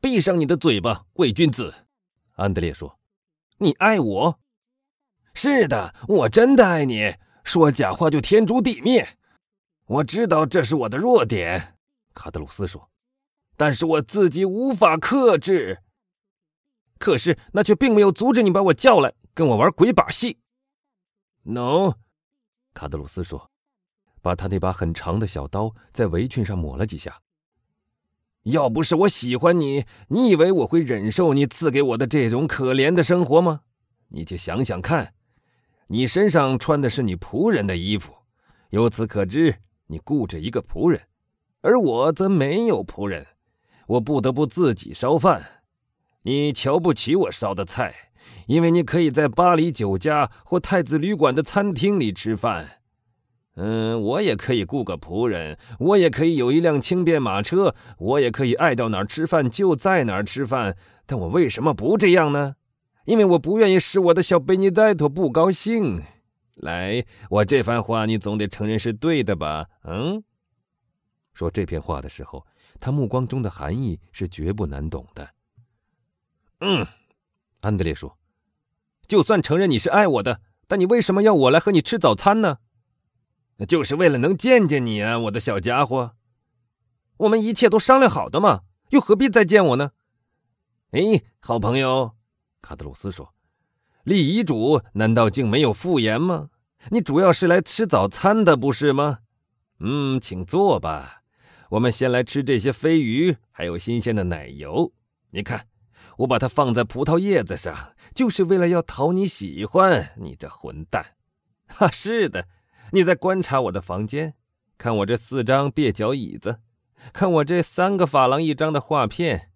闭上你的嘴巴，伪君子！安德烈说：“你爱我？是的，我真的爱你。说假话就天诛地灭。我知道这是我的弱点。”卡德鲁斯说：“但是我自己无法克制。可是那却并没有阻止你把我叫来跟我玩鬼把戏。” No，卡德鲁斯说，把他那把很长的小刀在围裙上抹了几下。要不是我喜欢你，你以为我会忍受你赐给我的这种可怜的生活吗？你就想想看，你身上穿的是你仆人的衣服，由此可知，你雇着一个仆人，而我则没有仆人，我不得不自己烧饭。你瞧不起我烧的菜，因为你可以在巴黎酒家或太子旅馆的餐厅里吃饭。嗯，我也可以雇个仆人，我也可以有一辆轻便马车，我也可以爱到哪儿吃饭就在哪儿吃饭。但我为什么不这样呢？因为我不愿意使我的小贝尼戴托不高兴。来，我这番话你总得承认是对的吧？嗯。说这篇话的时候，他目光中的含义是绝不难懂的。嗯，安德烈说：“就算承认你是爱我的，但你为什么要我来和你吃早餐呢？”就是为了能见见你啊，我的小家伙。我们一切都商量好的嘛，又何必再见我呢？哎，好朋友，卡德鲁斯说：“立遗嘱难道竟没有复言吗？你主要是来吃早餐的，不是吗？嗯，请坐吧。我们先来吃这些飞鱼，还有新鲜的奶油。你看，我把它放在葡萄叶子上，就是为了要讨你喜欢，你这混蛋。哈，是的。”你在观察我的房间，看我这四张蹩脚椅子，看我这三个法郎一张的画片，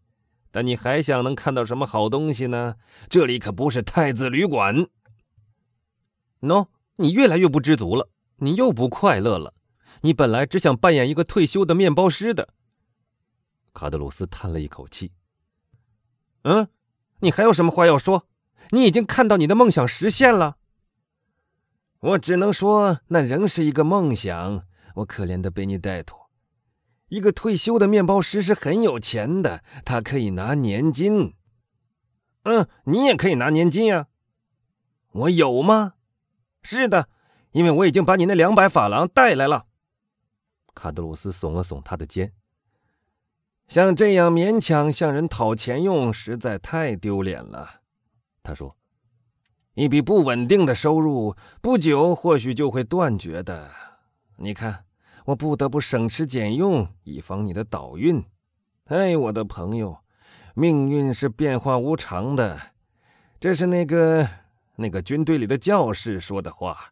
但你还想能看到什么好东西呢？这里可不是太子旅馆。喏，你越来越不知足了，你又不快乐了。你本来只想扮演一个退休的面包师的。卡德鲁斯叹了一口气。嗯，你还有什么话要说？你已经看到你的梦想实现了。我只能说，那仍是一个梦想。我可怜的贝尼戴托，一个退休的面包师是很有钱的，他可以拿年金。嗯，你也可以拿年金呀。我有吗？是的，因为我已经把你那两百法郎带来了。卡德鲁斯耸了耸他的肩。像这样勉强向人讨钱用，实在太丢脸了。他说。一笔不稳定的收入，不久或许就会断绝的。你看，我不得不省吃俭用，以防你的倒运。哎，我的朋友，命运是变化无常的。这是那个那个军队里的教士说的话。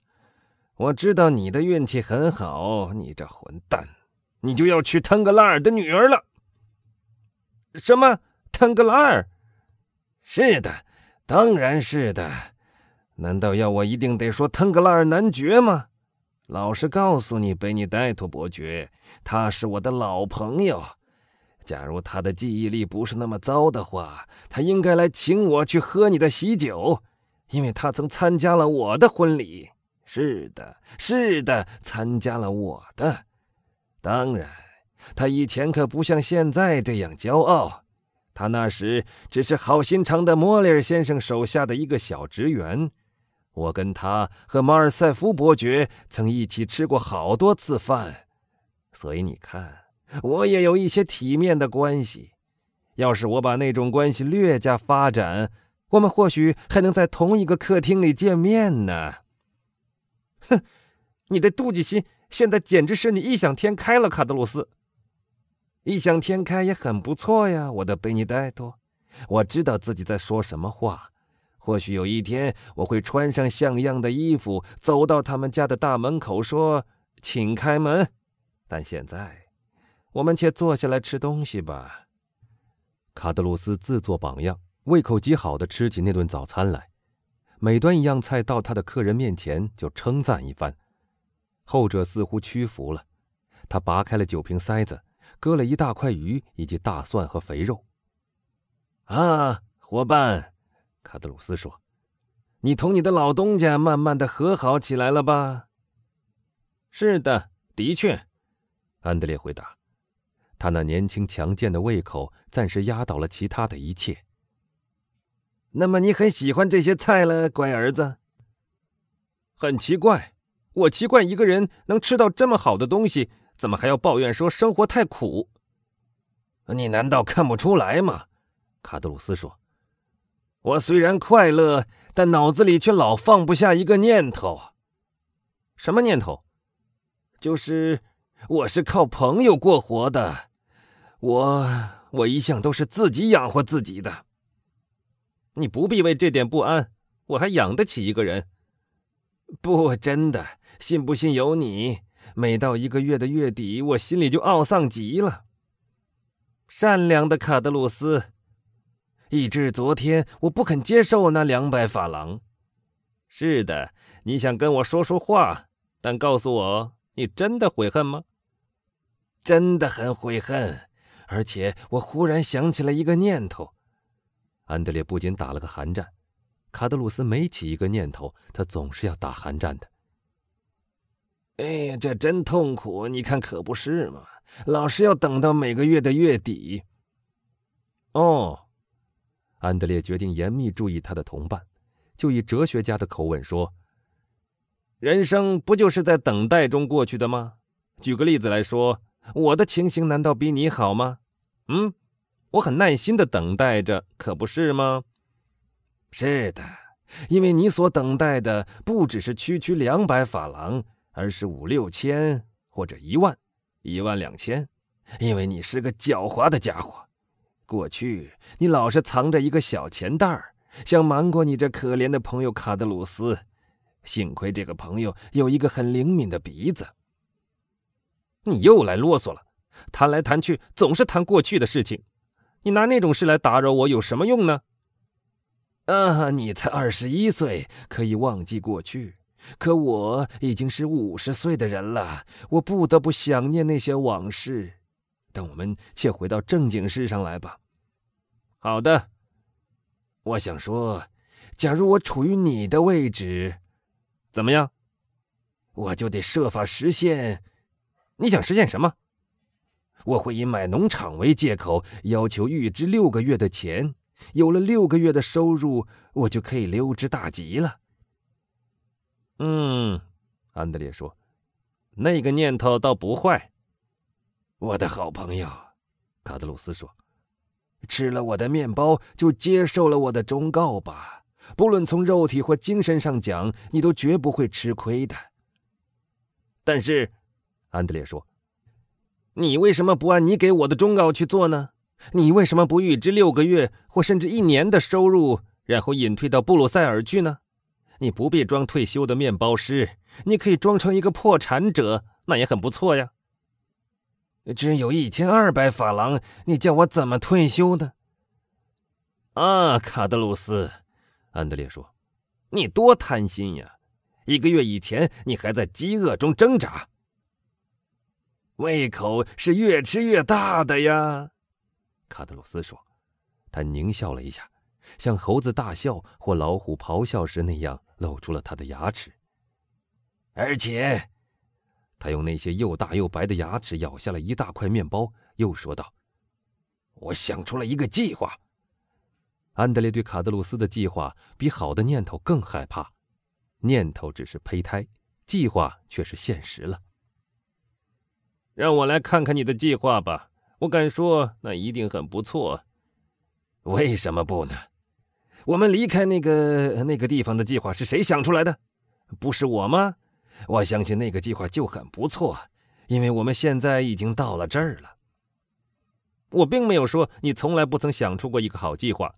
我知道你的运气很好，你这混蛋，你就要娶腾格拉尔的女儿了。什么？腾格拉尔？是的，当然是的。难道要我一定得说腾格拉尔男爵吗？老实告诉你，贝尼戴托伯爵，他是我的老朋友。假如他的记忆力不是那么糟的话，他应该来请我去喝你的喜酒，因为他曾参加了我的婚礼。是的，是的，参加了我的。当然，他以前可不像现在这样骄傲。他那时只是好心肠的莫里尔先生手下的一个小职员。我跟他和马尔塞夫伯爵曾一起吃过好多次饭，所以你看，我也有一些体面的关系。要是我把那种关系略加发展，我们或许还能在同一个客厅里见面呢。哼，你的妒忌心现在简直是你异想天开了，卡德鲁斯。异想天开也很不错呀，我的贝尼戴托。我知道自己在说什么话。或许有一天，我会穿上像样的衣服，走到他们家的大门口，说：“请开门。”但现在，我们且坐下来吃东西吧。卡德鲁斯自作榜样，胃口极好的吃起那顿早餐来。每端一样菜到他的客人面前，就称赞一番。后者似乎屈服了，他拔开了酒瓶塞子，割了一大块鱼以及大蒜和肥肉。啊，伙伴！卡德鲁斯说：“你同你的老东家慢慢的和好起来了吧？”“是的，的确。”安德烈回答。他那年轻强健的胃口暂时压倒了其他的一切。那么你很喜欢这些菜了，乖儿子？很奇怪，我奇怪一个人能吃到这么好的东西，怎么还要抱怨说生活太苦？你难道看不出来吗？卡德鲁斯说：“我虽然快乐，但脑子里却老放不下一个念头。什么念头？就是我是靠朋友过活的。我我一向都是自己养活自己的。你不必为这点不安，我还养得起一个人。不，真的，信不信由你。每到一个月的月底，我心里就懊丧极了。善良的卡德鲁斯。”以致昨天我不肯接受那两百法郎。是的，你想跟我说说话，但告诉我，你真的悔恨吗？真的很悔恨，而且我忽然想起了一个念头。安德烈不仅打了个寒战，卡德鲁斯每起一个念头，他总是要打寒战的。哎呀，这真痛苦！你看，可不是嘛？老是要等到每个月的月底。哦。安德烈决定严密注意他的同伴，就以哲学家的口吻说：“人生不就是在等待中过去的吗？举个例子来说，我的情形难道比你好吗？嗯，我很耐心的等待着，可不是吗？是的，因为你所等待的不只是区区两百法郎，而是五六千或者一万、一万两千，因为你是个狡猾的家伙。”过去，你老是藏着一个小钱袋儿，想瞒过你这可怜的朋友卡德鲁斯。幸亏这个朋友有一个很灵敏的鼻子。你又来啰嗦了，谈来谈去总是谈过去的事情。你拿那种事来打扰我有什么用呢？啊，你才二十一岁，可以忘记过去，可我已经是五十岁的人了，我不得不想念那些往事。但我们且回到正经事上来吧。好的，我想说，假如我处于你的位置，怎么样？我就得设法实现。你想实现什么？我会以买农场为借口，要求预支六个月的钱。有了六个月的收入，我就可以溜之大吉了。嗯，安德烈说，那个念头倒不坏。我的好朋友，卡德鲁斯说。吃了我的面包，就接受了我的忠告吧。不论从肉体或精神上讲，你都绝不会吃亏的。但是，安德烈说：“你为什么不按你给我的忠告去做呢？你为什么不预支六个月或甚至一年的收入，然后隐退到布鲁塞尔去呢？你不必装退休的面包师，你可以装成一个破产者，那也很不错呀。”只有一千二百法郎，你叫我怎么退休呢？啊，卡德鲁斯，安德烈说：“你多贪心呀！一个月以前，你还在饥饿中挣扎。胃口是越吃越大的呀。”卡德鲁斯说，他狞笑了一下，像猴子大笑或老虎咆哮时那样，露出了他的牙齿，而且。他用那些又大又白的牙齿咬下了一大块面包，又说道：“我想出了一个计划。”安德烈对卡德鲁斯的计划比好的念头更害怕。念头只是胚胎，计划却是现实了。让我来看看你的计划吧，我敢说那一定很不错。为什么不呢？我们离开那个那个地方的计划是谁想出来的？不是我吗？我相信那个计划就很不错，因为我们现在已经到了这儿了。我并没有说你从来不曾想出过一个好计划，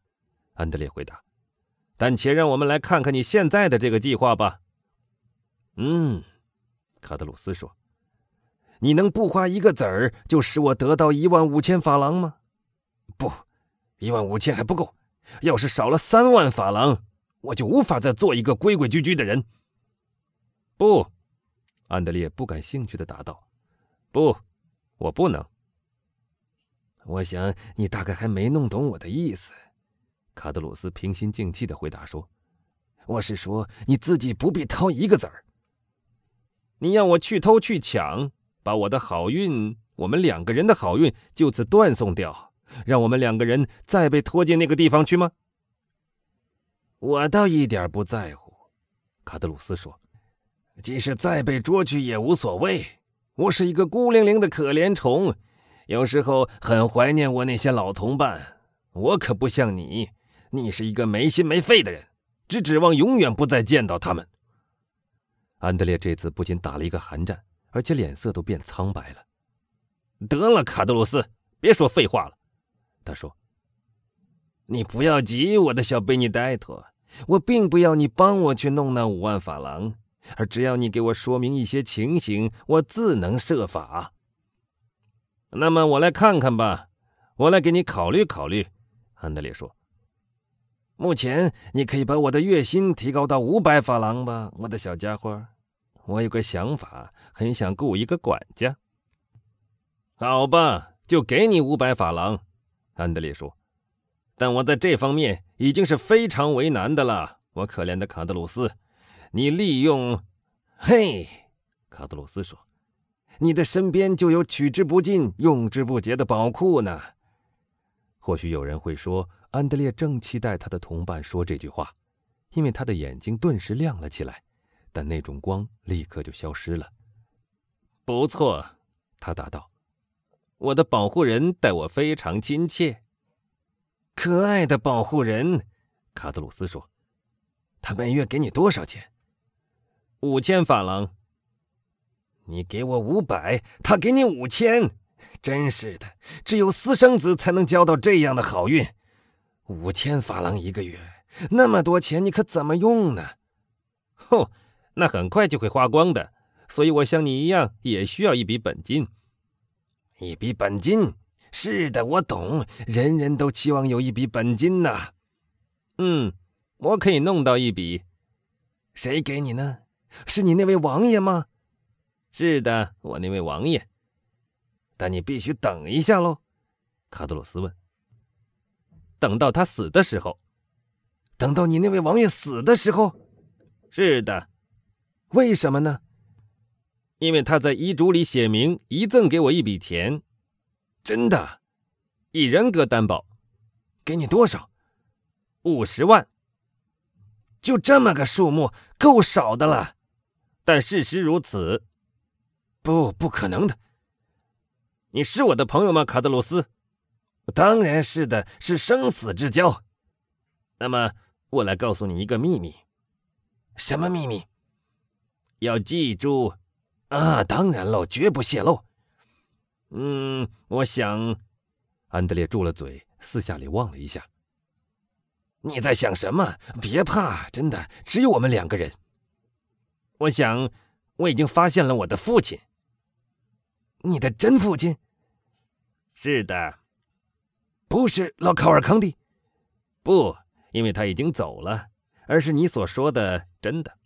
安德烈回答。但且让我们来看看你现在的这个计划吧。嗯，卡德鲁斯说：“你能不花一个子儿就使我得到一万五千法郎吗？不，一万五千还不够。要是少了三万法郎，我就无法再做一个规规矩矩的人。”不。安德烈不感兴趣的答道：“不，我不能。”我想你大概还没弄懂我的意思。”卡德鲁斯平心静气的回答说：“我是说你自己不必掏一个子儿。你要我去偷去抢，把我的好运我们两个人的好运就此断送掉，让我们两个人再被拖进那个地方去吗？我倒一点不在乎，卡德鲁斯说：“即使再被捉去也无所谓。我是一个孤零零的可怜虫，有时候很怀念我那些老同伴。我可不像你，你是一个没心没肺的人，只指望永远不再见到他们。”安德烈这次不仅打了一个寒战，而且脸色都变苍白了。得了，卡德鲁斯，别说废话了。他说：“你不要急，我的小贝尼戴托，我并不要你帮我去弄那五万法郎，而只要你给我说明一些情形，我自能设法。那么我来看看吧，我来给你考虑考虑。”安德烈说：“目前你可以把我的月薪提高到五百法郎吧，我的小家伙。”我有个想法，很想雇一个管家。好吧，就给你五百法郎。”安德烈说，“但我在这方面已经是非常为难的了。我可怜的卡德鲁斯，你利用……嘿，卡德鲁斯说，你的身边就有取之不尽、用之不竭的宝库呢。或许有人会说，安德烈正期待他的同伴说这句话，因为他的眼睛顿时亮了起来。但那种光立刻就消失了。不错，他答道：“我的保护人待我非常亲切。”可爱的保护人，卡德鲁斯说：“他每月给你多少钱？”五千法郎。你给我五百，他给你五千，真是的，只有私生子才能交到这样的好运。五千法郎一个月，那么多钱，你可怎么用呢？哼！那很快就会花光的，所以我像你一样也需要一笔本金。一笔本金，是的，我懂，人人都期望有一笔本金呐。嗯，我可以弄到一笔。谁给你呢？是你那位王爷吗？是的，我那位王爷。但你必须等一下喽。卡德罗斯问。等到他死的时候？等到你那位王爷死的时候？是的。为什么呢？因为他在遗嘱里写明遗赠给我一笔钱，真的，以人格担保，给你多少？五十万。就这么个数目，够少的了。但事实如此，不，不可能的。你是我的朋友吗，卡德鲁斯？当然是的，是生死之交。那么，我来告诉你一个秘密。什么秘密？要记住，啊，当然喽，绝不泄露。嗯，我想，安德烈住了嘴，四下里望了一下。你在想什么？别怕，真的，只有我们两个人。我想，我已经发现了我的父亲。你的真父亲？是的，不是老考尔康蒂，不，因为他已经走了，而是你所说的真的。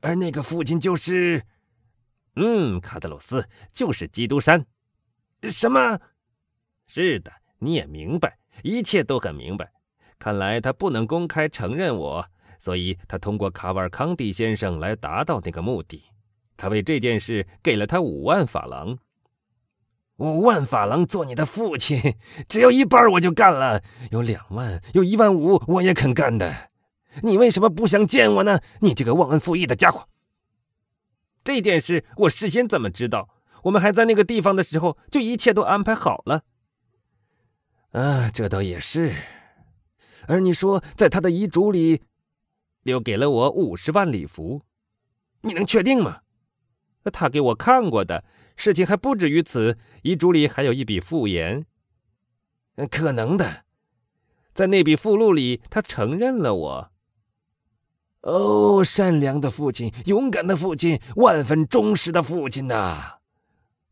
而那个父亲就是，嗯，卡德鲁斯就是基督山。什么？是的，你也明白，一切都很明白。看来他不能公开承认我，所以他通过卡瓦康蒂先生来达到那个目的。他为这件事给了他五万法郎。五万法郎做你的父亲，只要一半我就干了。有两万，有一万五，我也肯干的。你为什么不想见我呢？你这个忘恩负义的家伙！这件事我事先怎么知道？我们还在那个地方的时候，就一切都安排好了。啊，这倒也是。而你说，在他的遗嘱里，又给了我五十万礼服，你能确定吗？他给我看过的事情还不止于此，遗嘱里还有一笔附言。可能的，在那笔附录里，他承认了我。哦，善良的父亲，勇敢的父亲，万分忠实的父亲呐！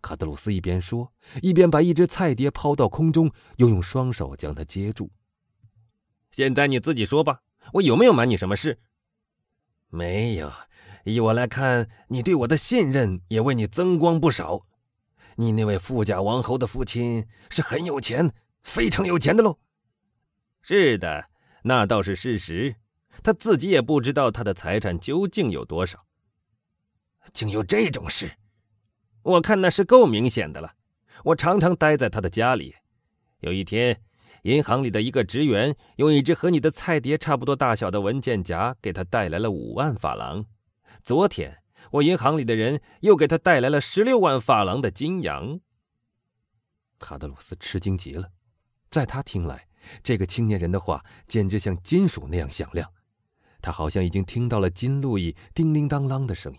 卡德鲁斯一边说，一边把一只菜碟抛到空中，又用双手将它接住。现在你自己说吧，我有没有瞒你什么事？没有。依我来看，你对我的信任也为你增光不少。你那位富家王侯的父亲是很有钱，非常有钱的喽。是的，那倒是事实。他自己也不知道他的财产究竟有多少。竟有这种事！我看那是够明显的了。我常常待在他的家里。有一天，银行里的一个职员用一只和你的菜碟差不多大小的文件夹给他带来了五万法郎。昨天，我银行里的人又给他带来了十六万法郎的金羊。卡德鲁斯吃惊极了，在他听来，这个青年人的话简直像金属那样响亮，他好像已经听到了金路易叮铃当啷的声音。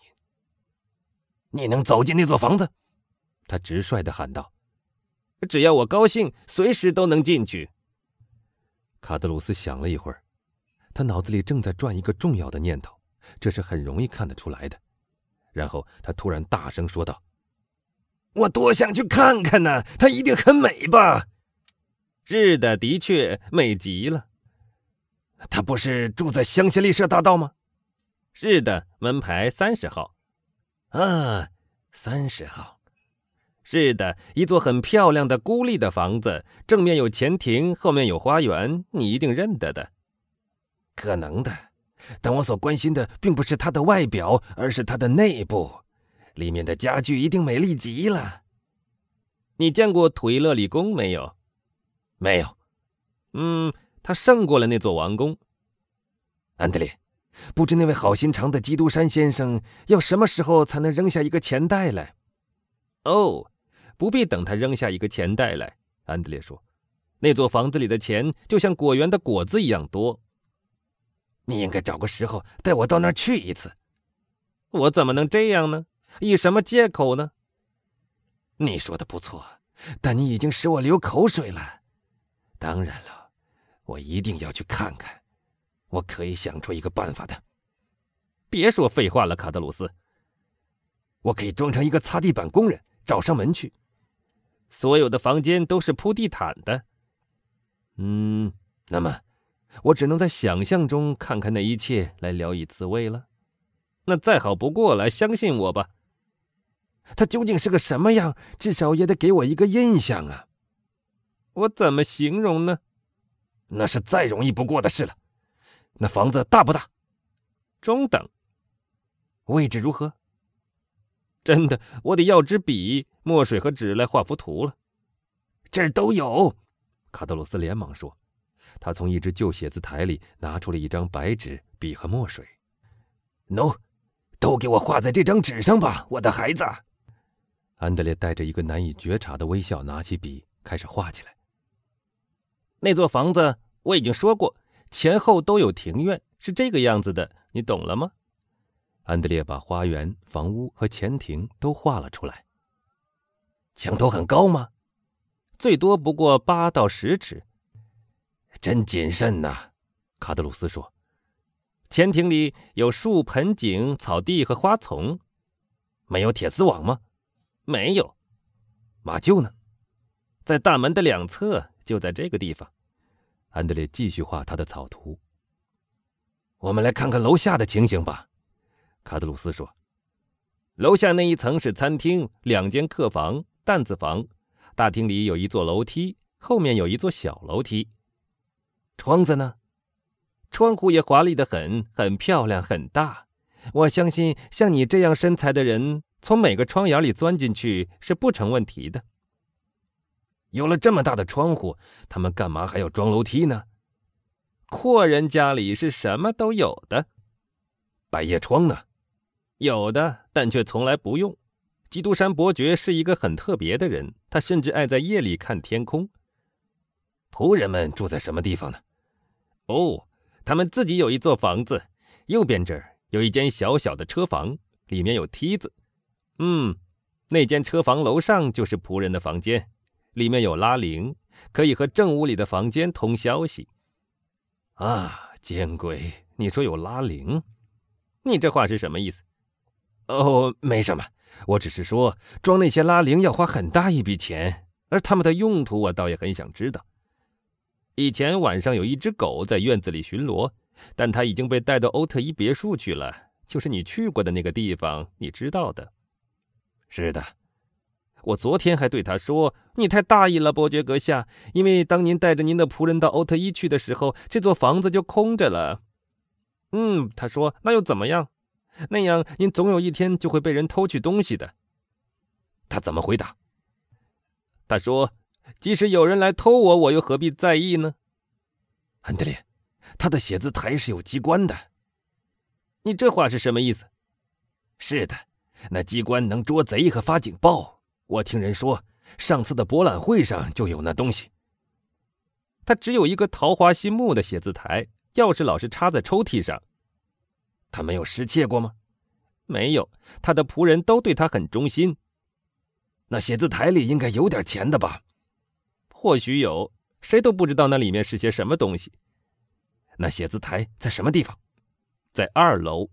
你能走进那座房子？他直率地喊道：“只要我高兴，随时都能进去。”卡德鲁斯想了一会儿，他脑子里正在转一个重要的念头，这是很容易看得出来的。然后他突然大声说道：“我多想去看看呢！它一定很美吧？”“是的，的确美极了。”“他不是住在香榭丽舍大道吗？”“是的，门牌三十号。”“啊，三十号。”是的，一座很漂亮的孤立的房子，正面有前庭，后面有花园，你一定认得的。可能的，但我所关心的并不是它的外表，而是它的内部，里面的家具一定美丽极了。你见过土伊勒里宫没有？没有。嗯，它胜过了那座王宫。安德烈，不知那位好心肠的基督山先生要什么时候才能扔下一个钱袋来？哦。不必等他扔下一个钱袋来，安德烈说：“那座房子里的钱就像果园的果子一样多。你应该找个时候带我到那儿去一次。我怎么能这样呢？以什么借口呢？你说的不错，但你已经使我流口水了。当然了，我一定要去看看。我可以想出一个办法的。别说废话了，卡德鲁斯。我可以装成一个擦地板工人，找上门去。”所有的房间都是铺地毯的。嗯，那么我只能在想象中看看那一切来聊以自慰了。那再好不过了，相信我吧。他究竟是个什么样？至少也得给我一个印象啊。我怎么形容呢？那是再容易不过的事了。那房子大不大？中等。位置如何？真的，我得要支笔、墨水和纸来画幅图了。这儿都有，卡德鲁斯连忙说。他从一只旧写字台里拿出了一张白纸、笔和墨水。喏，都给我画在这张纸上吧，我的孩子。安德烈带着一个难以觉察的微笑，拿起笔开始画起来。那座房子我已经说过，前后都有庭院，是这个样子的，你懂了吗？安德烈把花园、房屋和前庭都画了出来。墙头很高吗？最多不过八到十尺。真谨慎呐，卡德鲁斯说。前庭里有树、盆景、草地和花丛。没有铁丝网吗？没有。马厩呢？在大门的两侧，就在这个地方。安德烈继续画他的草图。我们来看看楼下的情形吧。卡德鲁斯说：“楼下那一层是餐厅，两间客房、担子房。大厅里有一座楼梯，后面有一座小楼梯。窗子呢？窗户也华丽的很，很漂亮，很大。我相信像你这样身材的人，从每个窗眼里钻进去是不成问题的。有了这么大的窗户，他们干嘛还要装楼梯呢？阔人家里是什么都有的。百叶窗呢？”有的，但却从来不用。基督山伯爵是一个很特别的人，他甚至爱在夜里看天空。仆人们住在什么地方呢？哦，他们自己有一座房子，右边这儿有一间小小的车房，里面有梯子。嗯，那间车房楼上就是仆人的房间，里面有拉铃，可以和正屋里的房间通消息。啊，见鬼！你说有拉铃？你这话是什么意思？哦，没什么，我只是说装那些拉铃要花很大一笔钱，而他们的用途我倒也很想知道。以前晚上有一只狗在院子里巡逻，但它已经被带到欧特伊别墅去了，就是你去过的那个地方，你知道的。是的，我昨天还对他说：“你太大意了，伯爵阁下，因为当您带着您的仆人到欧特伊去的时候，这座房子就空着了。”嗯，他说：“那又怎么样？”那样，您总有一天就会被人偷去东西的。他怎么回答？他说：“即使有人来偷我，我又何必在意呢？”安德烈，他的写字台是有机关的。你这话是什么意思？是的，那机关能捉贼和发警报。我听人说，上次的博览会上就有那东西。他只有一个桃花心木的写字台，钥匙老是插在抽屉上。他没有失窃过吗？没有，他的仆人都对他很忠心。那写字台里应该有点钱的吧？或许有，谁都不知道那里面是些什么东西。那写字台在什么地方？在二楼。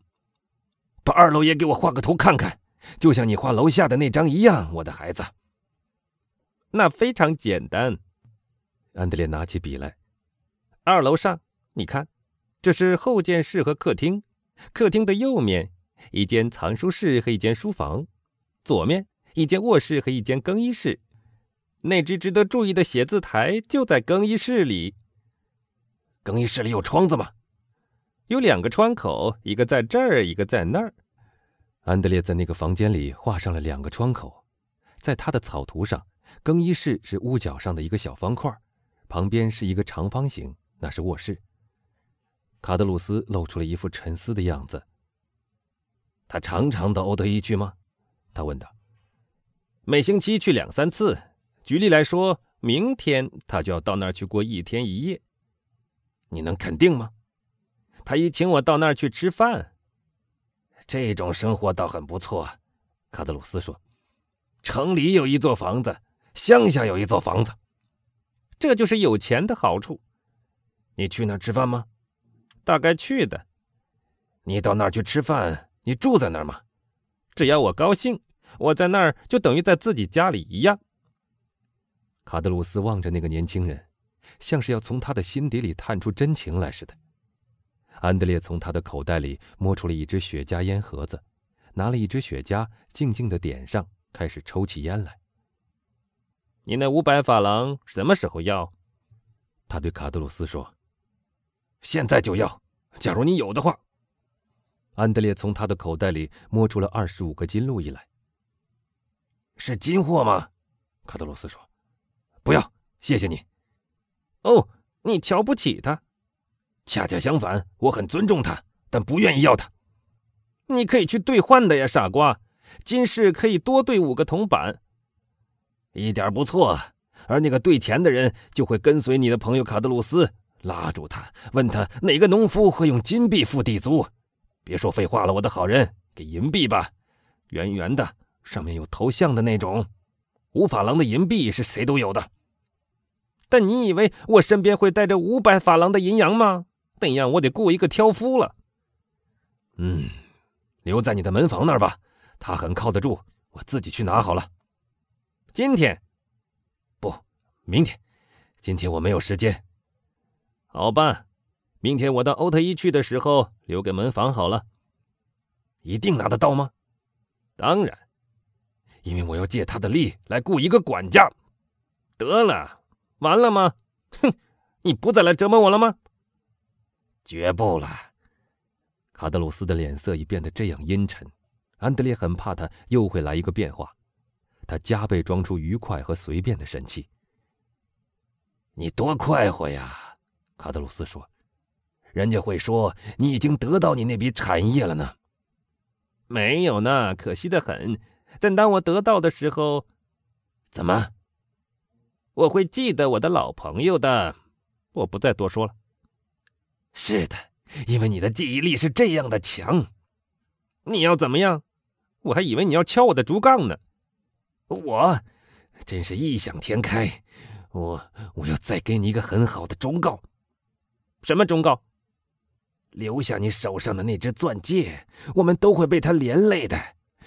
把二楼也给我画个图看看，就像你画楼下的那张一样，我的孩子。那非常简单。安德烈拿起笔来。二楼上，你看，这是后见室和客厅。客厅的右面，一间藏书室和一间书房；左面，一间卧室和一间更衣室。那只值得注意的写字台就在更衣室里。更衣室里有窗子吗？有两个窗口，一个在这儿，一个在那儿。安德烈在那个房间里画上了两个窗口。在他的草图上，更衣室是屋角上的一个小方块，旁边是一个长方形，那是卧室。卡德鲁斯露出了一副沉思的样子。他常常到欧德伊去吗？他问道。每星期去两三次。举例来说，明天他就要到那儿去过一天一夜。你能肯定吗？他已请我到那儿去吃饭。这种生活倒很不错，卡德鲁斯说。城里有一座房子，乡下有一座房子，这就是有钱的好处。你去那儿吃饭吗？大概去的。你到那儿去吃饭，你住在那儿吗？只要我高兴，我在那儿就等于在自己家里一样。卡德鲁斯望着那个年轻人，像是要从他的心底里探出真情来似的。安德烈从他的口袋里摸出了一只雪茄烟盒子，拿了一支雪茄，静静的点上，开始抽起烟来。你那五百法郎什么时候要？他对卡德鲁斯说。现在就要，假如你有的话。安德烈从他的口袋里摸出了二十五个金路易来。是金货吗？卡德罗斯说：“不要，谢谢你。”哦，你瞧不起他？恰恰相反，我很尊重他，但不愿意要他。你可以去兑换的呀，傻瓜！金饰可以多兑五个铜板。一点不错，而那个兑钱的人就会跟随你的朋友卡德鲁斯。拉住他，问他哪个农夫会用金币付地租？别说废话了，我的好人，给银币吧，圆圆的，上面有头像的那种。五法郎的银币是谁都有的。但你以为我身边会带着五百法郎的银洋吗？那样我得雇一个挑夫了。嗯，留在你的门房那儿吧，他很靠得住，我自己去拿好了。今天？不，明天。今天我没有时间。好吧，明天我到欧特伊去的时候留给门房好了。一定拿得到吗？当然，因为我要借他的力来雇一个管家。得了，完了吗？哼，你不再来折磨我了吗？绝不了。卡德鲁斯的脸色已变得这样阴沉，安德烈很怕他又会来一个变化，他加倍装出愉快和随便的神气。你多快活呀！卡德鲁斯说：“人家会说你已经得到你那笔产业了呢。”没有呢，可惜的很。但当我得到的时候，怎么？我会记得我的老朋友的。我不再多说了。是的，因为你的记忆力是这样的强。你要怎么样？我还以为你要敲我的竹杠呢。我真是异想天开。我我要再给你一个很好的忠告。什么忠告？留下你手上的那只钻戒，我们都会被它连累的。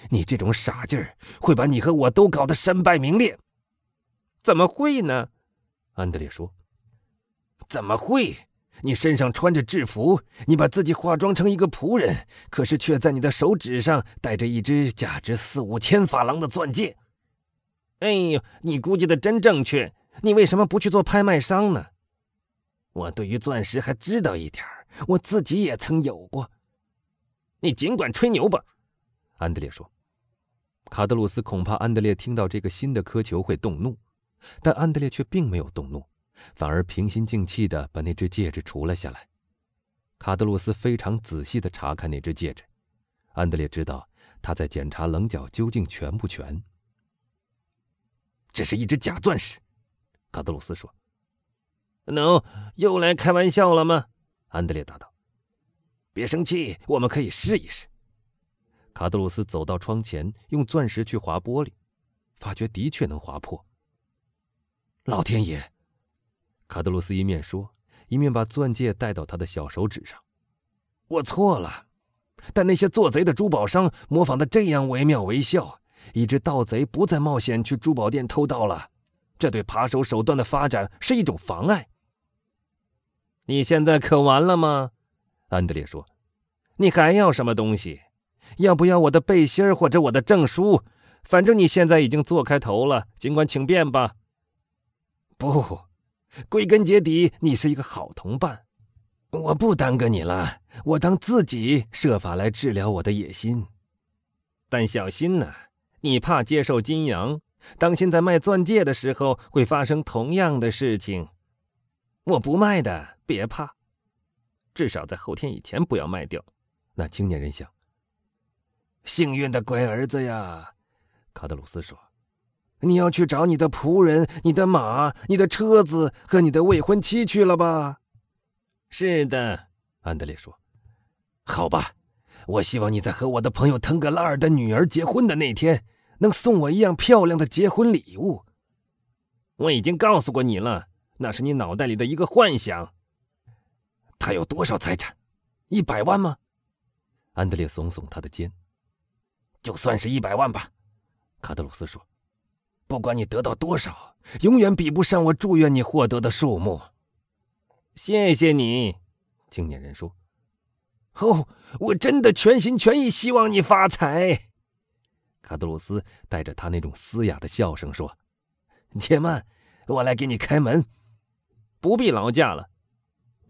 你这种傻劲儿，会把你和我都搞得身败名裂。怎么会呢？安德烈说：“怎么会？你身上穿着制服，你把自己化妆成一个仆人，可是却在你的手指上戴着一只价值四五千法郎的钻戒。哎呦，你估计的真正确。你为什么不去做拍卖商呢？”我对于钻石还知道一点我自己也曾有过。你尽管吹牛吧，安德烈说。卡德鲁斯恐怕安德烈听到这个新的苛求会动怒，但安德烈却并没有动怒，反而平心静气地把那只戒指除了下来。卡德鲁斯非常仔细地查看那只戒指，安德烈知道他在检查棱角究竟全不全。这是一只假钻石，卡德鲁斯说。“no，又来开玩笑了吗？”安德烈答道。“别生气，我们可以试一试。”卡德鲁斯走到窗前，用钻石去划玻璃，发觉的确能划破。老天爷！卡德鲁斯一面说，一面把钻戒戴到他的小手指上。我错了，但那些做贼的珠宝商模仿的这样惟妙惟肖，以致盗贼不再冒险去珠宝店偷盗了。这对扒手手段的发展是一种妨碍。你现在可完了吗？安德烈说：“你还要什么东西？”要不要我的背心或者我的证书？反正你现在已经做开头了，尽管请便吧。不，归根结底，你是一个好同伴。我不耽搁你了，我当自己设法来治疗我的野心。但小心呐，你怕接受金阳，当心在卖钻戒的时候会发生同样的事情。我不卖的，别怕，至少在后天以前不要卖掉。那青年人想。幸运的乖儿子呀，卡德鲁斯说：“你要去找你的仆人、你的马、你的车子和你的未婚妻去了吧？”“是的。”安德烈说。“好吧，我希望你在和我的朋友腾格拉尔的女儿结婚的那天，能送我一样漂亮的结婚礼物。”“我已经告诉过你了，那是你脑袋里的一个幻想。”“他有多少财产？一百万吗？”安德烈耸耸他的肩。就算是一百万吧，卡德鲁斯说：“不管你得到多少，永远比不上我祝愿你获得的数目。”谢谢你，青年人说。“哦，我真的全心全意希望你发财。”卡德鲁斯带着他那种嘶哑的笑声说：“且慢，我来给你开门。不必劳驾了。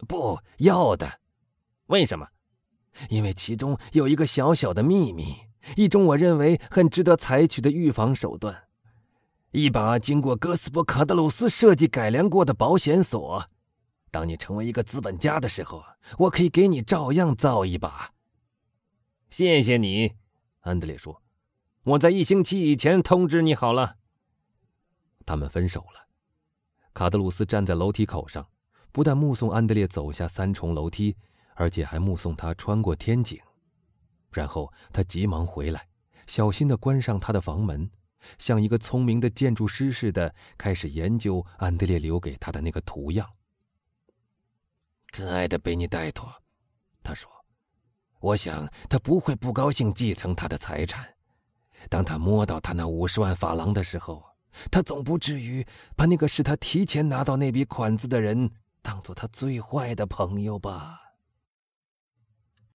不要的，为什么？因为其中有一个小小的秘密。”一种我认为很值得采取的预防手段，一把经过哥斯波卡德鲁斯设计改良过的保险锁。当你成为一个资本家的时候，我可以给你照样造一把。谢谢你，安德烈说。我在一星期以前通知你好了。他们分手了。卡德鲁斯站在楼梯口上，不但目送安德烈走下三重楼梯，而且还目送他穿过天井。然后他急忙回来，小心地关上他的房门，像一个聪明的建筑师似的，开始研究安德烈留给他的那个图样。可爱的贝尼戴托，他说：“我想他不会不高兴继承他的财产。当他摸到他那五十万法郎的时候，他总不至于把那个使他提前拿到那笔款子的人当做他最坏的朋友吧？”